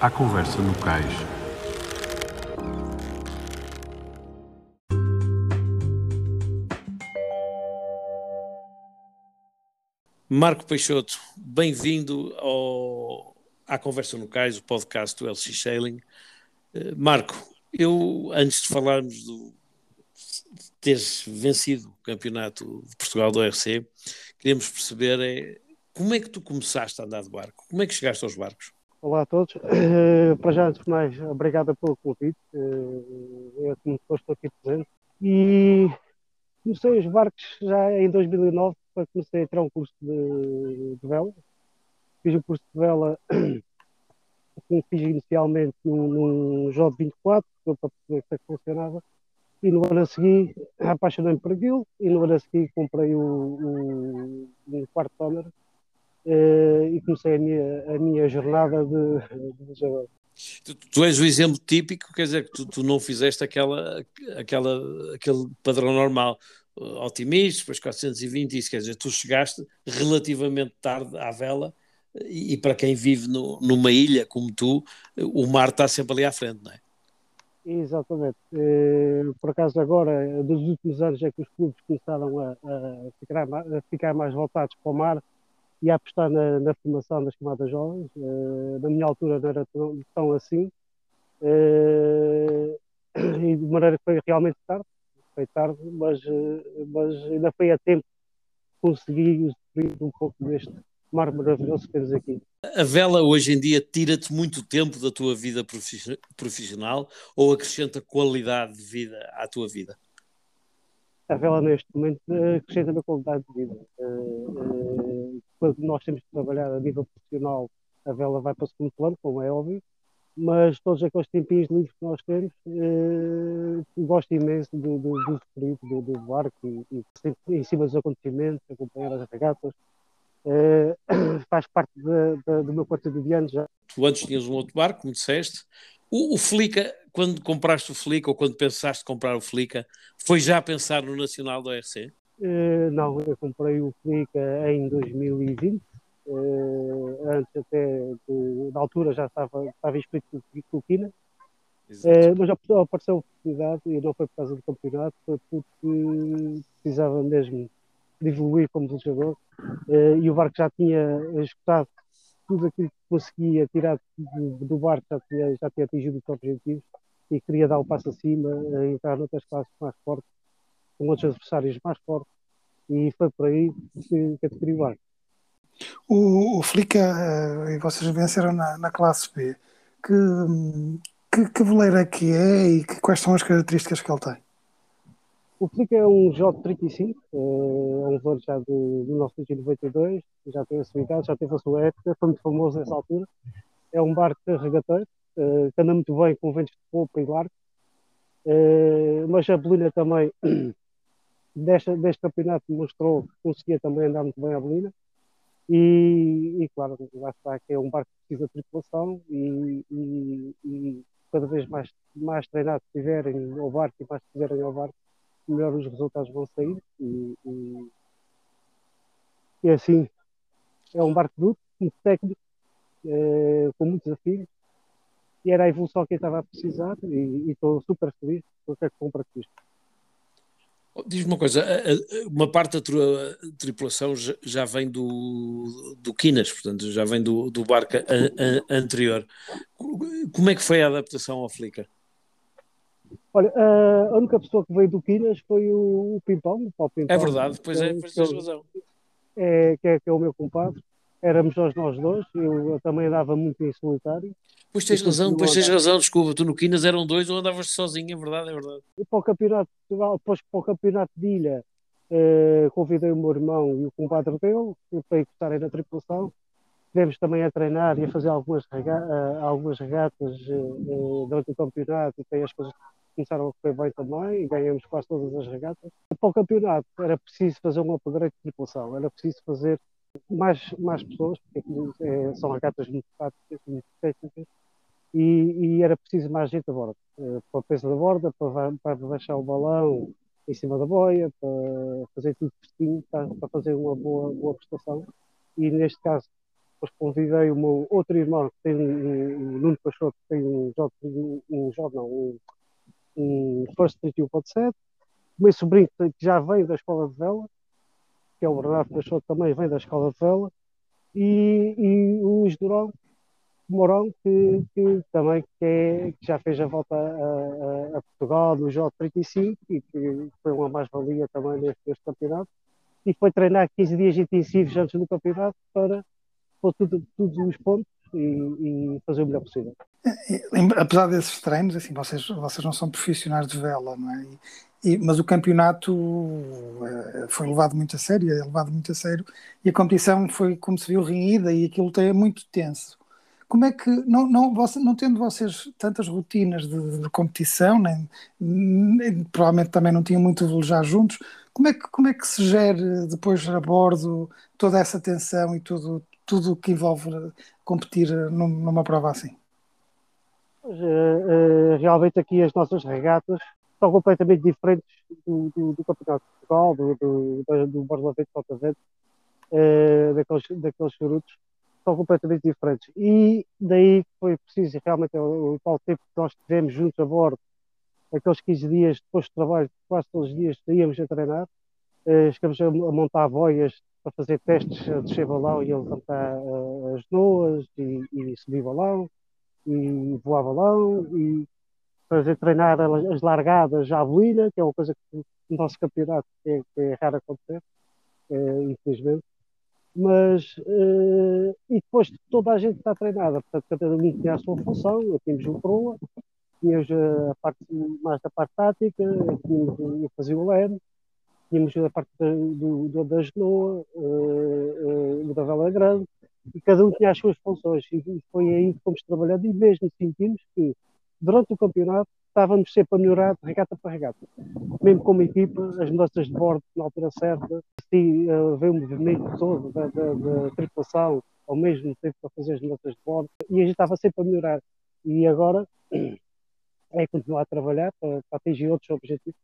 à conversa no cais. Marco Peixoto, bem-vindo ao, à Conversa no Cais, o podcast do LX Sailing. Uh, Marco, eu, antes de falarmos do de teres vencido o campeonato de Portugal do RC, queríamos perceber é, como é que tu começaste a andar de barco? Como é que chegaste aos barcos? Olá a todos. Uh, para já, antes de mais, obrigada pelo convite. Uh, eu muito estou aqui presente. E comecei os barcos já em 2009, quando comecei a tirar um curso de, de vela. Fiz o curso de vela como fiz inicialmente num, num J24, para perceber como é que funcionava. E no ano a seguir apaixonei-me por aquilo e no ano a seguir comprei o, o, o quarto toner uh, e comecei a minha, a minha jornada de, de jogador. Tu, tu, és o exemplo típico, quer dizer que tu, tu, não fizeste aquela, aquela, aquele padrão normal, otimista, depois 420, isso quer dizer, tu chegaste relativamente tarde à vela e, e para quem vive no, numa ilha como tu, o mar está sempre ali à frente, não é? Exatamente. Eh, por acaso agora, dos últimos anos é que os clubes começaram a, a, ficar, a ficar mais voltados para o mar e a apostar na, na formação das camadas jovens. Uh, na minha altura não era tão, tão assim. Uh, e de maneira que foi realmente tarde, foi tarde, mas, uh, mas ainda foi a tempo de conseguir usufruir um pouco deste mar maravilhoso que temos aqui. A vela hoje em dia tira-te muito tempo da tua vida profissional ou acrescenta qualidade de vida à tua vida? A vela neste momento acrescenta-me qualidade de vida. Uh, quando nós temos de trabalhar a nível profissional, a vela vai para o segundo plano, como é óbvio, mas todos aqueles tempinhos livres que nós temos, eh, gosto imenso do, do, do, do, do barco e, e em cima dos acontecimentos, acompanhar as regatas, eh, faz parte de, de, do meu cotidiano já. Tu antes tinhas um outro barco, como disseste, o, o Flica, quando compraste o Flica ou quando pensaste comprar o Flica, foi já a pensar no Nacional do RC? Uh, não, eu comprei o Flica em 2020. Uh, eh, antes até de, na altura já estava, estava inscrito com o Quina. Uh, mas apareceu a oportunidade e não foi por causa do campeonato, foi porque precisava mesmo de evoluir como jogador uh, e o barco já tinha escutado tudo aquilo que conseguia tirar do, barco, já tinha, já tinha atingido os objetivos e queria dar o passo acima, uh, entrar noutras classes mais fortes com outros adversários mais fortes e foi por aí que, que adquiri o barco. O, o Flica, uh, e vocês venceram na, na classe B, que, que, que veleiro é que é e que, quais são as características que ele tem? O Flica é um J35, é um voo já de 1992, já tem a sua idade, já teve a sua época, foi muito famoso nessa altura. É um barco regateiro, uh, que anda muito bem com ventos de popa e largo, uh, mas a Belina também deste, deste campeonato mostrou que conseguia também andar muito bem a Belina. E, e, claro, lá está que é um barco que precisa de tripulação e, e, e, cada vez mais, mais treinados estiverem ao barco e mais estiverem ao barco, melhor os resultados vão sair. E, e, e assim, é um barco duro, muito técnico, é, com muitos desafios. E era a evolução que eu estava a precisar e estou super feliz com o que é que compra isto. Diz-me uma coisa, uma parte da tua tripulação já vem do, do Quinas, portanto, já vem do, do barco anterior. Como é que foi a adaptação ao Flickr? Olha, a única pessoa que veio do Quinas foi o, o Pimpão, o Paulo Pimpão. É verdade, pois é, pois tens razão. É, que, é, que é o meu compadre. Éramos nós, nós dois, eu, eu também andava muito em solitário. Pois tens razão, pois tens razão, desculpa, tu no Quinas eram dois ou andavas sozinho, é verdade, é verdade. E para o campeonato de Portugal, depois para o campeonato de ilha, eh, convidei o meu irmão e o compadre dele para encostarem na tripulação. Estivemos também a treinar e a fazer algumas, rega uh, algumas regatas uh, durante o campeonato e as coisas começaram a correr bem também e ganhamos quase todas as regatas. Para o campeonato era preciso fazer um upgrade de tripulação, era preciso fazer mais, mais pessoas, porque é, são regatas muito práticas, muito técnicas, e, e, era preciso mais gente a bordo, uh, para o peso da borda, para, para baixar o balão em cima da boia, para fazer tudo certinho, para, para, fazer uma boa, boa prestação. E neste caso depois convidei o meu outro irmão, que tem o Nuno Peixoto, que tem um jogo, um não, um, um First 31.7. O meu sobrinho, que já vem da escola de vela, que é o Bernardo Peixoto, também vem da escola de vela. E, e o Luís Durão, Mourão, que, que também que, é, que, já fez a volta a, a, a Portugal no Jogo 35 e que foi uma mais-valia também neste, neste, campeonato. E foi treinar 15 dias intensivos antes do campeonato para pôr tudo, todos os pontos e, e, fazer o melhor possível. Apesar desses treinos, assim, vocês, vocês não são profissionais de vela, não é? E, mas o campeonato uh, foi levado muito a sério, é levado muito a sério, e a competição foi, como se viu, reída e aquilo é muito tenso. Como é que, não, não, você, não tendo vocês tantas rotinas de, de competição, nem, nem, provavelmente também não tinham muito velejar juntos, como é, que, como é que se gera depois a bordo toda essa tensão e tudo, tudo o que envolve competir numa prova assim? Uh, uh, realmente aqui as nossas regatas são completamente diferentes do, do, do Campeonato de Portugal, do, do, do Barlavento Sotavento, uh, daqueles, daqueles charutos são completamente diferentes. E daí foi preciso realmente o, tal tempo que nós tivemos juntos a bordo, aqueles 15 dias depois de trabalho, quase todos os dias saíamos a treinar, chegamos a, a, montar boias para fazer testes a descer balão e levantar uh, as noas e, e subir balão e voar balão e fazer treinar as largadas à bolina, que é uma coisa que no nosso campeonato é, é raro acontecer, é, infelizmente. Mas uh, e depois toda a gente está treinada, portanto cada um tinha a sua função, eu tínhamos o proa, tínhamos a parte mais da parte tática, tínhamos, eu fazia o LEM, tínhamos a parte do, do, da genoa, uh, uh, da vela grande, e cada um tinha as suas funções, e foi aí que fomos trabalhando, e mesmo sentimos que durante o campeonato estávamos sempre a melhorar de regata para regata. Mesmo como equipa, as mudanças de bordo na altura certa, se uh, o movimento todo da, da, da, tripulação ao mesmo tempo para fazer as mudanças de bordo, e a gente estava sempre a melhorar. E agora é continuar a trabalhar para, para atingir outros objetivos.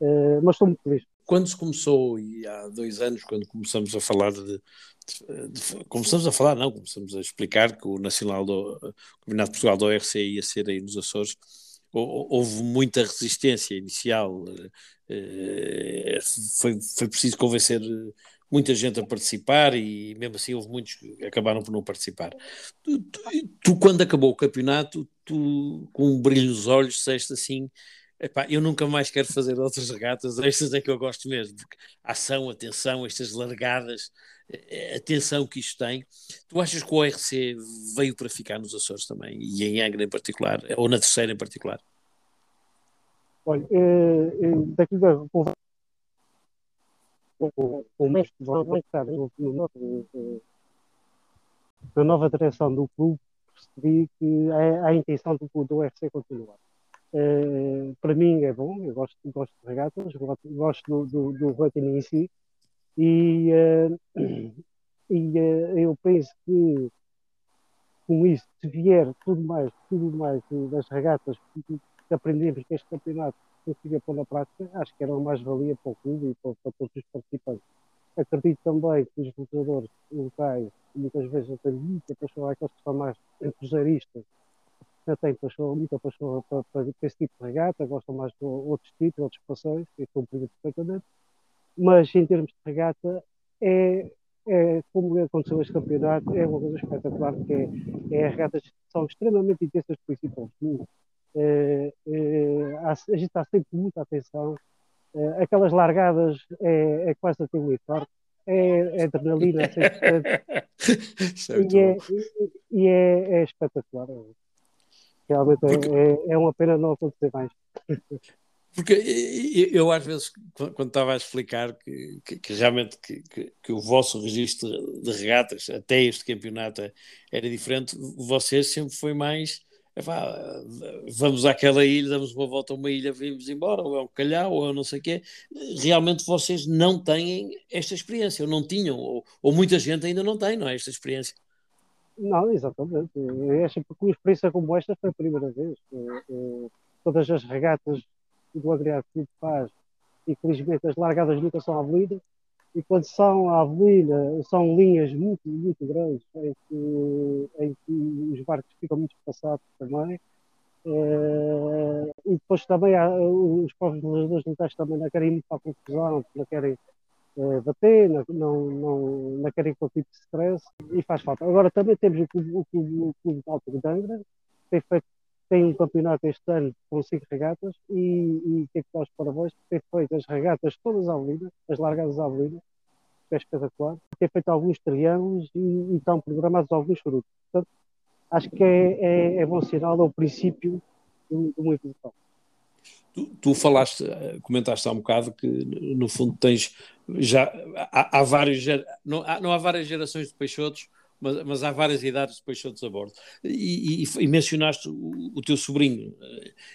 Uh, mas estou muito feliz. Quando se começou, e há dois anos, quando começamos a falar de, de, de, começamos a falar, não, começamos a explicar que o Nacional do o Campeonato de Portugal da ORC ia ser aí nos Açores, houve muita resistência inicial, eh, foi, foi preciso convencer muita gente a participar e mesmo assim houve muitos que acabaram por não participar. Tu, tu, tu quando acabou o campeonato, tu com um brilho nos olhos disseste assim, Epá, eu nunca mais quero fazer outras regatas, estas é que eu gosto mesmo, porque ação, atenção, estas largadas, a tensão que isto tem. Tu achas que o ORC veio para ficar nos Açores também, e em Angra em particular, ou na terceira em particular? Olha, é, é, daqui da conversa o mestre vai estar no, no, na nova direção do clube, percebi que há a intenção do, do UFC continuar. É, para mim é bom, eu gosto, gosto de regatas, gosto do, do, do rating em si, e, uh, e uh, eu penso que com isso, se vier tudo mais, tudo mais das regatas que, aprendemos que este campeonato consiga pôr na prática, acho que era uma mais-valia para o clube e para, para, todos os participantes. Acredito também que os jogadores locais, muitas vezes eu tenho muita paixão, aqueles que são mais cruzeiristas, já têm paixão, muita paixão para, para, para, esse tipo de regata, gostam mais de outros tipos, outros passeios, e compreendo perfeitamente mas em termos de regata é, é como aconteceu este campeonato, é uma coisa espetacular, que é, é as regatas que são extremamente intensas principalmente. É, é, a, a gente está sempre com muita atenção. É, aquelas largadas é, é quase a ter um infarto. É, é adrenalina, é e, é, e é, é espetacular. Realmente é, é uma pena não acontecer mais. Porque eu, às vezes, quando estava a explicar que, que, que realmente que, que, o vosso registro de regatas, até este campeonato, era diferente, vocês sempre foi mais vamos àquela ilha, damos uma volta a uma ilha, vimos embora, ou é um calhau, ou é não sei o quê. Realmente vocês não têm esta experiência, ou não tinham, ou, ou muita gente ainda não tem, não é? Esta experiência. Não, exatamente. Eu acho que uma experiência como esta foi a primeira vez. Todas as regatas do Adriano Filipe faz, infelizmente as largadas nunca são abolidas, E quando são à avelina, são linhas muito, muito grandes, em que, em que os barcos ficam muito espaçados também. É, e depois também há, os povos legisladores locais também não querem ir muito para a confusão, não querem é, bater, não, não, não, não querem com tipo de stress e faz falta. Agora também temos o Clube, o clube, o clube de Alto de Angra, que tem feito tem um campeonato este ano com cinco regatas e, e é que dá os parabéns por ter feito as regatas todas à avenida, as largadas à avenida, que é espetacular, ter feito alguns triângulos e, e estão programados alguns grupos. Portanto, acho que é, é, é bom sinal, é o princípio de, de uma evolução. Tu, tu, falaste, comentaste há um bocado que no fundo tens já há, há vários não há, não há várias gerações de peixotos mas, mas há várias idades de peixotos a bordo. E, e, e mencionaste o, o, teu sobrinho.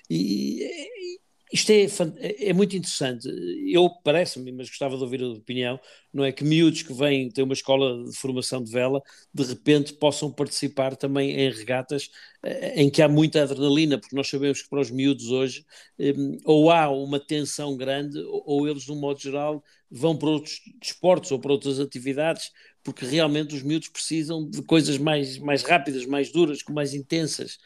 E isto é, é, muito interessante. Eu parece-me, mas gostava de ouvir a opinião, não é que miúdos que vêm ter uma escola de formação de vela, de repente possam participar também em regatas eh, em que há muita adrenalina, porque nós sabemos que para os miúdos hoje um, ou há uma tensão grande, ou, ou eles, de um modo geral, vão para outros desportos ou para outras atividades porque realmente os miúdos precisam de coisas mais, mais rápidas, mais duras, mais intensas.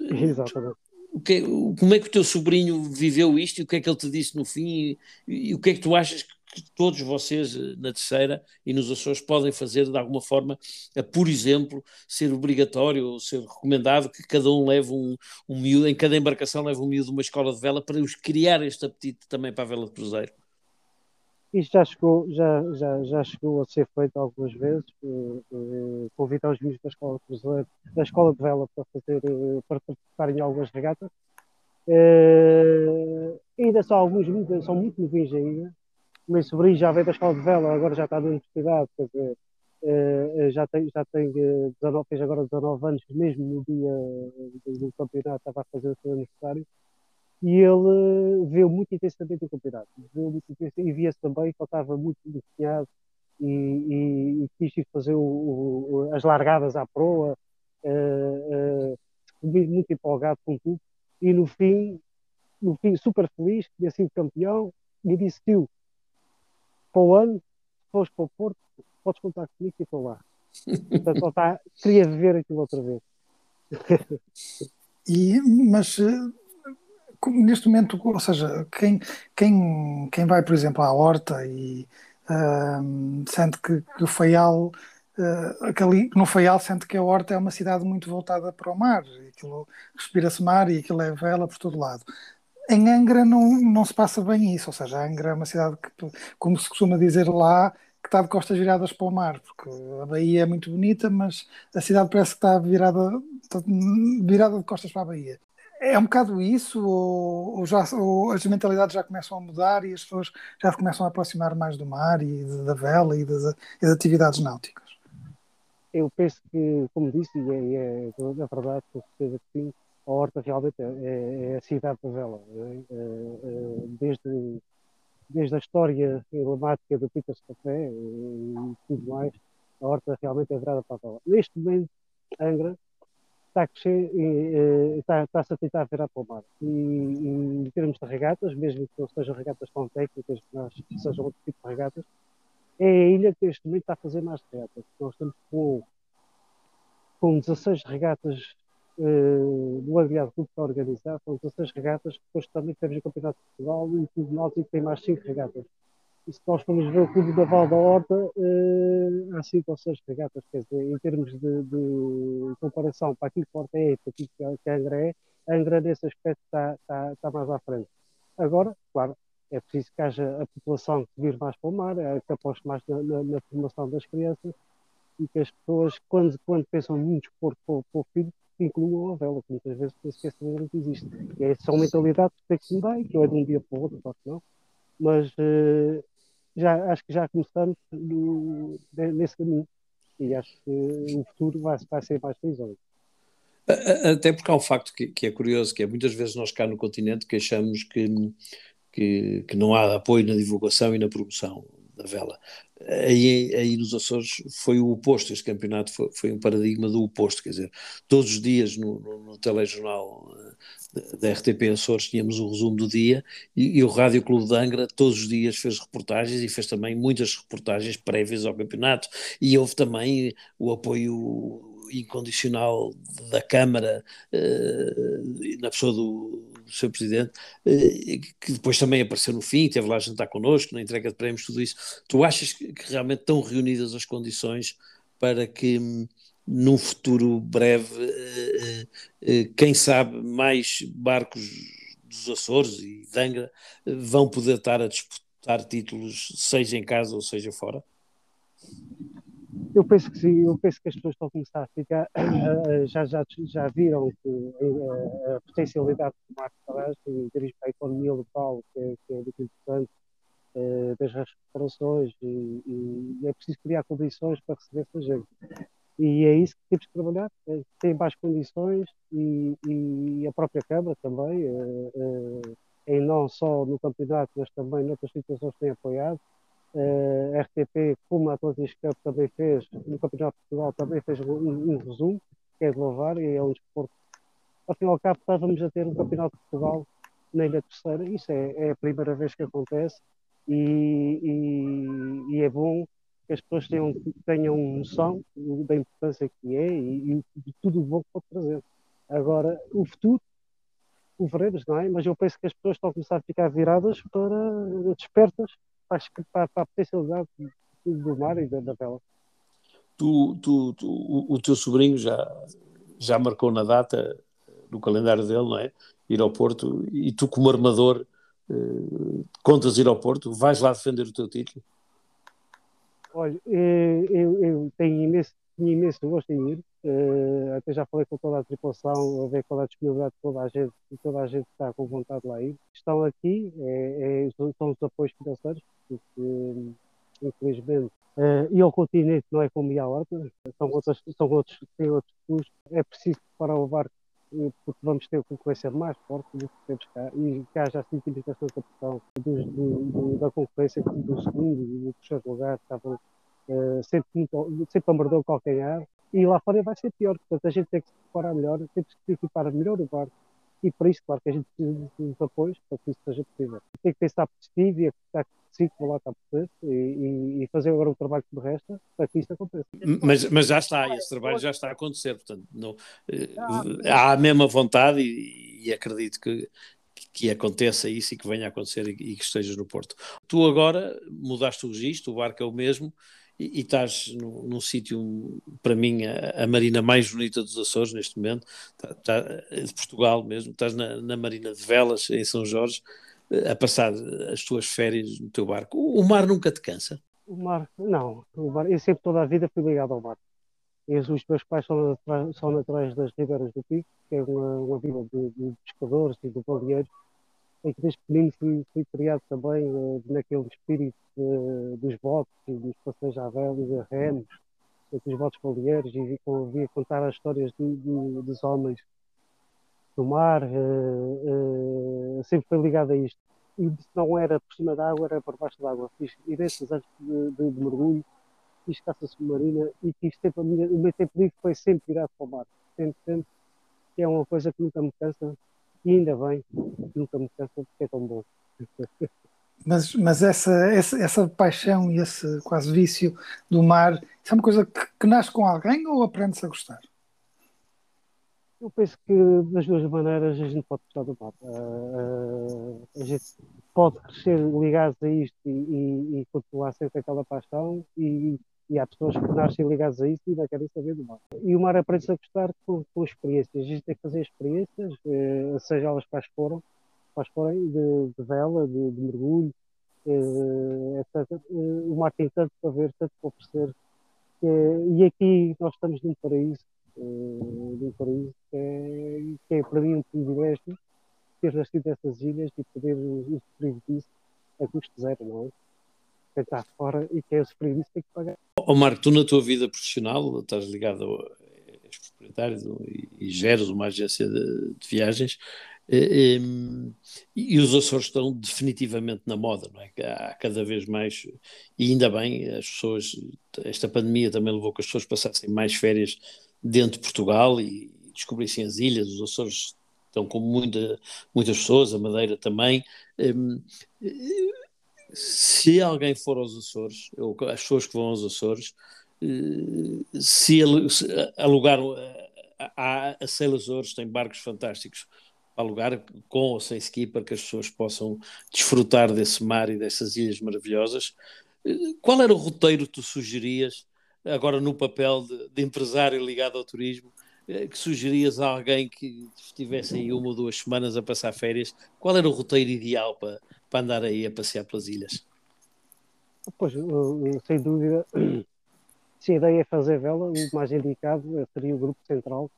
Exatamente. Que, como é que o teu sobrinho viveu isto e o que é que ele te disse no fim e, e o que é que tu achas que todos vocês eh, na terceira e nos Açores podem fazer de alguma forma, a, por exemplo, ser obrigatório ou ser recomendado que cada um leve um, um miúdo, em cada embarcação leve um miúdo de uma escola de vela para os criar este apetite também para a vela de cruzeiro? Isto já chegou, já, já, já chegou a ser feito algumas vezes, uh, uh, convidar os miúdos da escola cruzeiro, da escola de vela para fazer, uh, para participarem em algumas regatas. Ainda só alguns são muito novinhos ainda. O meu sobrinho já veio da escola de vela, agora já está na universidade, quer dizer, Uh, já tem, já tem uh, 19, fez agora 19 anos, mesmo no dia do campeonato estava a fazer o seu aniversário, e ele uh, viu muito intensamente o campeonato. Viu muito e via-se também que estava muito empenhado e, e, e, quis ir fazer o, o, as largadas à proa, uh, uh, muito empolgado com tudo. E no fim, no fim, super feliz, tinha sido campeão, e disse: Tio, para o ano, se fores para o Porto, podes contar comigo que estou lá. Portanto, ele está, queria ver aquilo outra vez. e, mas neste momento, ou seja, quem, quem, quem vai, por exemplo, à Horta e uh, sente que, que, o Faial, uh, aquele, no Faial sente que a Horta é uma cidade muito voltada para o mar, respira-se mar e aquilo é vela por todo lado. Em Angra não, não se passa bem isso, ou seja, Angra é uma cidade que, como se costuma dizer lá, que está de costas viradas para o mar, porque a Bahia é muito bonita, mas a cidade parece que está virada, está virada de costas para a Bahia. É um bocado isso, ou, ou já, ou as mentalidades já começam a mudar e as pessoas já se começam a aproximar mais do mar e de, da vela e das, das, atividades náuticas? Eu penso que, como disse, e é, é, é verdade, com certeza que sim, a Horta realmente é, é, é a cidade da vela. É? É, desde, desde a história emblemática do Peter Café e tudo mais, a Horta realmente é virada para a vela. Neste momento, Angra está a crescer está, está-se a tentar para o mar. E, em termos de regatas, mesmo que não sejam regatas tão técnicas, mas sejam outro tipo de regatas, é a ilha que neste momento está a fazer mais regatas. Nós estamos com, com 16 regatas uh, no Aviado Clube para organizar, com 16 regatas, depois também temos o Campeonato de Portugal e o Náutico tem mais 5 regatas. E se nós formos ver o Clube da Val da Horta, uh, há cinco ou seis regatas, quer dizer, em termos de, de comparação para aquilo que Horta é e para aquilo que a Angra é, a Angra nesse aspecto está, está, está mais à frente. Agora, claro, é preciso que haja a população que vir mais para o mar, é, que aposte mais na, na, na, formação das crianças e que as pessoas, quando, quando pensam num desporto para, para o filho, incluam a vela, que muitas vezes esse pensamento existe. E é só mentalidade que tem que mudar, e que não é de um dia para o outro, claro que não. Mas uh, já, acho que já começamos no, nesse caminho. E acho que o futuro vai, vai ser mais risonho. Até porque há um facto que, que, é curioso, que é muitas vezes nós cá no continente que achamos que, que, que, não há apoio na divulgação e na promoção. Da vela. Aí, aí nos Açores foi o oposto, este campeonato foi, foi um paradigma do oposto, quer dizer, todos os dias no, no, no telejornal eh, da RTP Açores tínhamos o resumo do dia e, e, o Rádio Clube de Angra todos os dias fez reportagens e fez também muitas reportagens prévias ao campeonato e houve também o apoio incondicional da Câmara uh, na pessoa do, seu Presidente, uh, que depois também apareceu no fim, teve lá a jantar connosco, na entrega de prémios, tudo isso. Tu achas que, que realmente estão reunidas as condições para que hum, num futuro breve, uh, quem sabe, mais barcos dos Açores e de Angra vão poder estar a disputar títulos, seja em casa ou seja fora? Eu penso que sim, eu penso que as pessoas estão a começar a ficar, já, já, já viram que a, a potencialidade do Marco Palestra em termos para a economia local, que é, que é muito importante, eh, das recuperações, e, e, é preciso criar condições para receber essa gente. E é isso que temos que trabalhar, é, tem mais condições e, e, a própria Câmara também, é, é, não só no campeonato, mas também noutras situações tem apoiado a RTP, como a Atlantis Cup também fez, no Campeonato de Portugal também fez um, um resumo, que é de louvar, e é um desporto. Ao fim e ao cabo, estávamos a ter um Campeonato de Portugal na Ilha Terceira, isso é, é a primeira vez que acontece, e, e, e, é bom que as pessoas tenham, tenham noção da importância que é e, e de tudo o bom que pode trazer. Agora, o futuro, o veremos, não é? Mas eu penso que as pessoas estão a começar a ficar viradas para despertas para, para, potencialidade do mar e da, da vela. Tu, tu, tu, o, o, teu sobrinho já, já marcou na data no calendário dele, não é? Ir ao Porto e tu, como armador, eh, contas ir ao Porto, vais lá defender o teu título? Olha, eh, eu, eu tenho imenso, imenso gosto em ir, uh, até já falei com toda a tripulação, a ver qual é a disponibilidade de toda a gente, e toda a gente está com vontade de lá ir. Estão aqui, é, é, são os apoios financeiros, porque infelizmente uh, e ao continente não é como ir à horta, são outros, são outros, têm outros custos. É preciso preparar o barco eh, porque vamos ter concorrência mais forte do que temos cá e que haja a simplificação da pressão do, do, da concorrência do segundo e do terceiro lugar estavam uh, sempre, muito, sempre a o calcanhar e lá fora vai ser pior, portanto a gente tem que se preparar melhor, temos que equipar melhor o barco e para isso, claro que a gente precisa dos apoios para que isso seja possível. Tem que pensar positivo e acreditar que sim, que lá está por e, e, fazer agora o trabalho que me resta para que isso aconteça. Mas, mas já está, esse trabalho já está a acontecer, portanto, não, eh, há a mesma vontade e, e acredito que, que aconteça isso e que venha a acontecer e que estejas no Porto. Tu agora mudaste o registro, o barco é o mesmo, e, e estás no, num sítio, para mim, a, a, marina mais bonita dos Açores neste momento, tá, tá, de Portugal mesmo, estás na, na Marina de Velas, em São Jorge, a passar as tuas férias no teu barco. O, o mar nunca te cansa? O mar, não. O mar, eu sempre toda a vida fui ligado ao mar. E os meus pais são, são naturais das Ribeiras do Pico, que é uma, uma vila de, de pescadores e de balneeiros, em que desde pequenino fui, fui criado também uh, naquele espírito uh, dos botes, dos passeios à vela e de remos, dos botes balneeiros, e vi, via contar as histórias de, de, dos homens do mar, uh, sempre foi ligado a isto. E se não era por cima da água, era por baixo da água. Fiz imensos anos de, de, de mergulho, fiz caça submarina e tive sempre, minha, o meu tempo livre foi sempre virado para o mar. Sempre, sempre. É uma coisa que nunca me cansa e ainda bem, nunca me cansa porque é tão bom. Mas, mas essa, essa, essa paixão e esse quase vício do mar, isso é uma coisa que, que nasce com alguém ou aprende-se a gostar? Eu penso que das duas maneiras a gente pode gostar do mapa. Uh, a gente pode crescer ligados a isto e, e, e continuar sempre aquela paixão e, e, há pessoas que nascem ligadas a isso e ainda querem saber do mar. E o mar aprende-se a gostar com, com experiências. A gente tem que fazer experiências, uh, seja elas quais foram, quais forem, de, de vela, de, de mergulho, uh, etc. o mar tem tanto para ver, tanto para oferecer. e aqui nós estamos num paraíso uh, do paraíso, que é, que é para mim um privilégio ter nascido nessas ilhas e poder usufruir disso a custo zero, não é? Quem está fora e quer usufruir disso tem que pagar. Oh, Marco, tu na tua vida profissional estás ligado a és proprietário e, e geres uma agência de, de, viagens E, e, os Açores estão definitivamente na moda, não é? Há cada vez mais, e ainda bem, as pessoas, esta pandemia também levou que as pessoas passassem mais férias dentro de Portugal e descobrissem as ilhas, os Açores estão com muita, muitas pessoas, a Madeira também. Se alguém for aos Açores, ou as pessoas que vão aos Açores, se alugar a, a Sail Açores tem barcos fantásticos alugar com ou sem ski para que as pessoas possam desfrutar desse mar e dessas ilhas maravilhosas. Qual era o roteiro que tu sugerias, agora no papel de, de empresário ligado ao turismo, eh, que sugerias a alguém que estivesse aí uma ou duas semanas a passar férias? Qual era o roteiro ideal para, para andar aí a passear pelas ilhas? Pois, sem dúvida, se a ideia é fazer vela, o mais indicado seria o grupo central,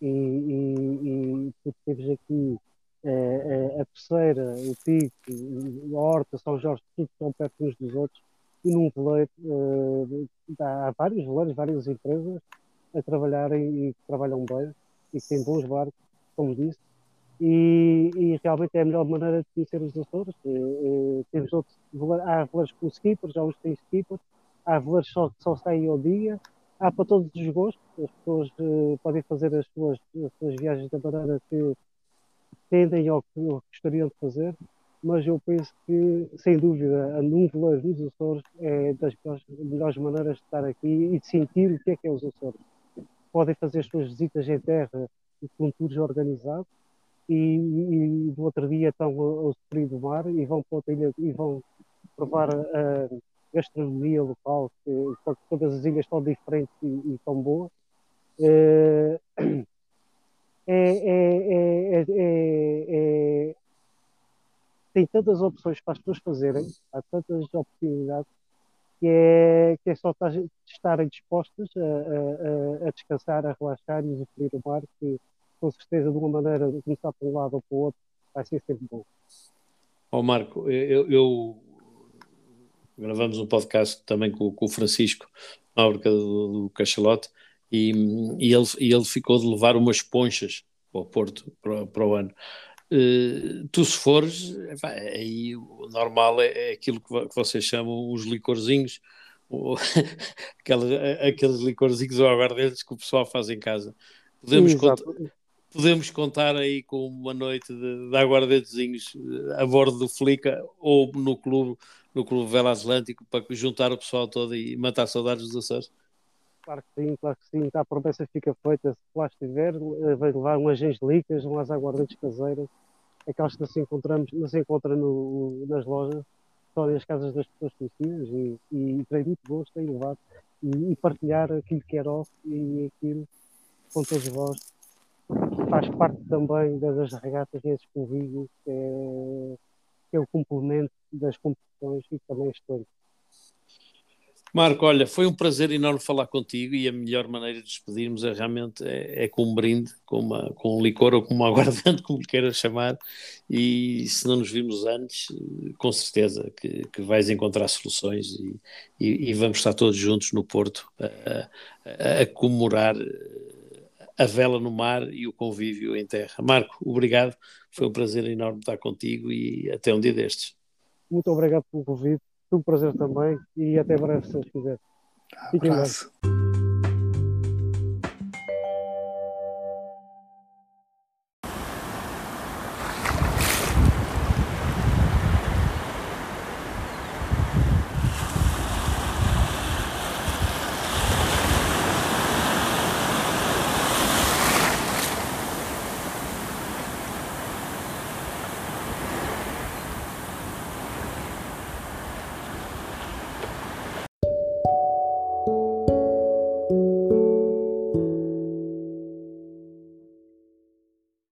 e, e, e temos aqui é, a Terceira, o Pico, a Horta, São Jorge, tudo estão perto uns dos outros, e num veleiro é, há vários veleiros, várias empresas a trabalharem e que trabalham bem e que têm bons barcos, como disse, e, e, realmente é a melhor maneira de conhecer os Açores. É, é, temos outros, há veleiros com skipper, já os têm skipper, há veleiros só, que só saem ao dia, há para todos os gostos, as pessoas uh, podem fazer as suas, as suas viagens da maneira que tendem ou que gostariam de fazer, mas eu penso que, sem dúvida, num veleiro nos Açores é das melhores, melhores, maneiras de estar aqui e de sentir o que é que é os Açores. Podem fazer as suas visitas em terra com tours organizados e, e, do outro dia estão ao frio do mar e vão para outra ilha e vão provar a, gastronomia local, que, todas as ilhas estão diferentes e, e tão boas. É, é, é, tem tantas opções para as pessoas fazerem, há tantas oportunidades, que é, que é só estarem dispostas a, a, a, descansar, a relaxar e usufruir o mar, que com certeza de uma maneira, de começar para um lado ou para o outro, vai ser sempre bom. Ó oh, Marco, eu, eu gravamos um podcast também com, com o Francisco Nóbrega do, do Cachalote e, e, ele, e ele ficou de levar umas ponchas para o Porto para, para o ano. Uh, tu se fores, aí o normal é, é aquilo que, que, vocês chamam os licorzinhos, aqueles, aqueles licorzinhos ou aguardentes que o pessoal faz em casa. Podemos, contar, podemos contar aí com uma noite de, de aguardentezinhos eh, a bordo do Flica ou no clube no Clube Vela Atlântico para juntar o pessoal todo e matar saudades dos Açores? Claro que sim, claro que sim. Tá, a promessa fica feita. Se lá estiver, eh, vai levar umas gengelicas, umas aguardentes caseiras, aquelas que não se, encontramos, não se encontra no, nas lojas, só nas casas das pessoas conhecidas e, e terei muito gosto em levar e, e, partilhar aquilo que era off e aquilo com todos vós. Faz parte também das regatas e esses convívios, que é, que é o complemento das competições e também histórico. Marco, olha, foi um prazer enorme falar contigo e a melhor maneira de despedirmos é realmente é, é com um brinde, com, uma, com um licor ou com uma aguardante, como queiras chamar, e se não nos vimos antes, com certeza que, que vais encontrar soluções e, e, e, vamos estar todos juntos no Porto a, a, a comemorar a vela no mar e o convívio em terra. Marco, obrigado, foi um prazer enorme estar contigo e até um dia destes. Muito obrigado pelo convite, foi um prazer também e até breve, se Deus quiser. Fiquem bem.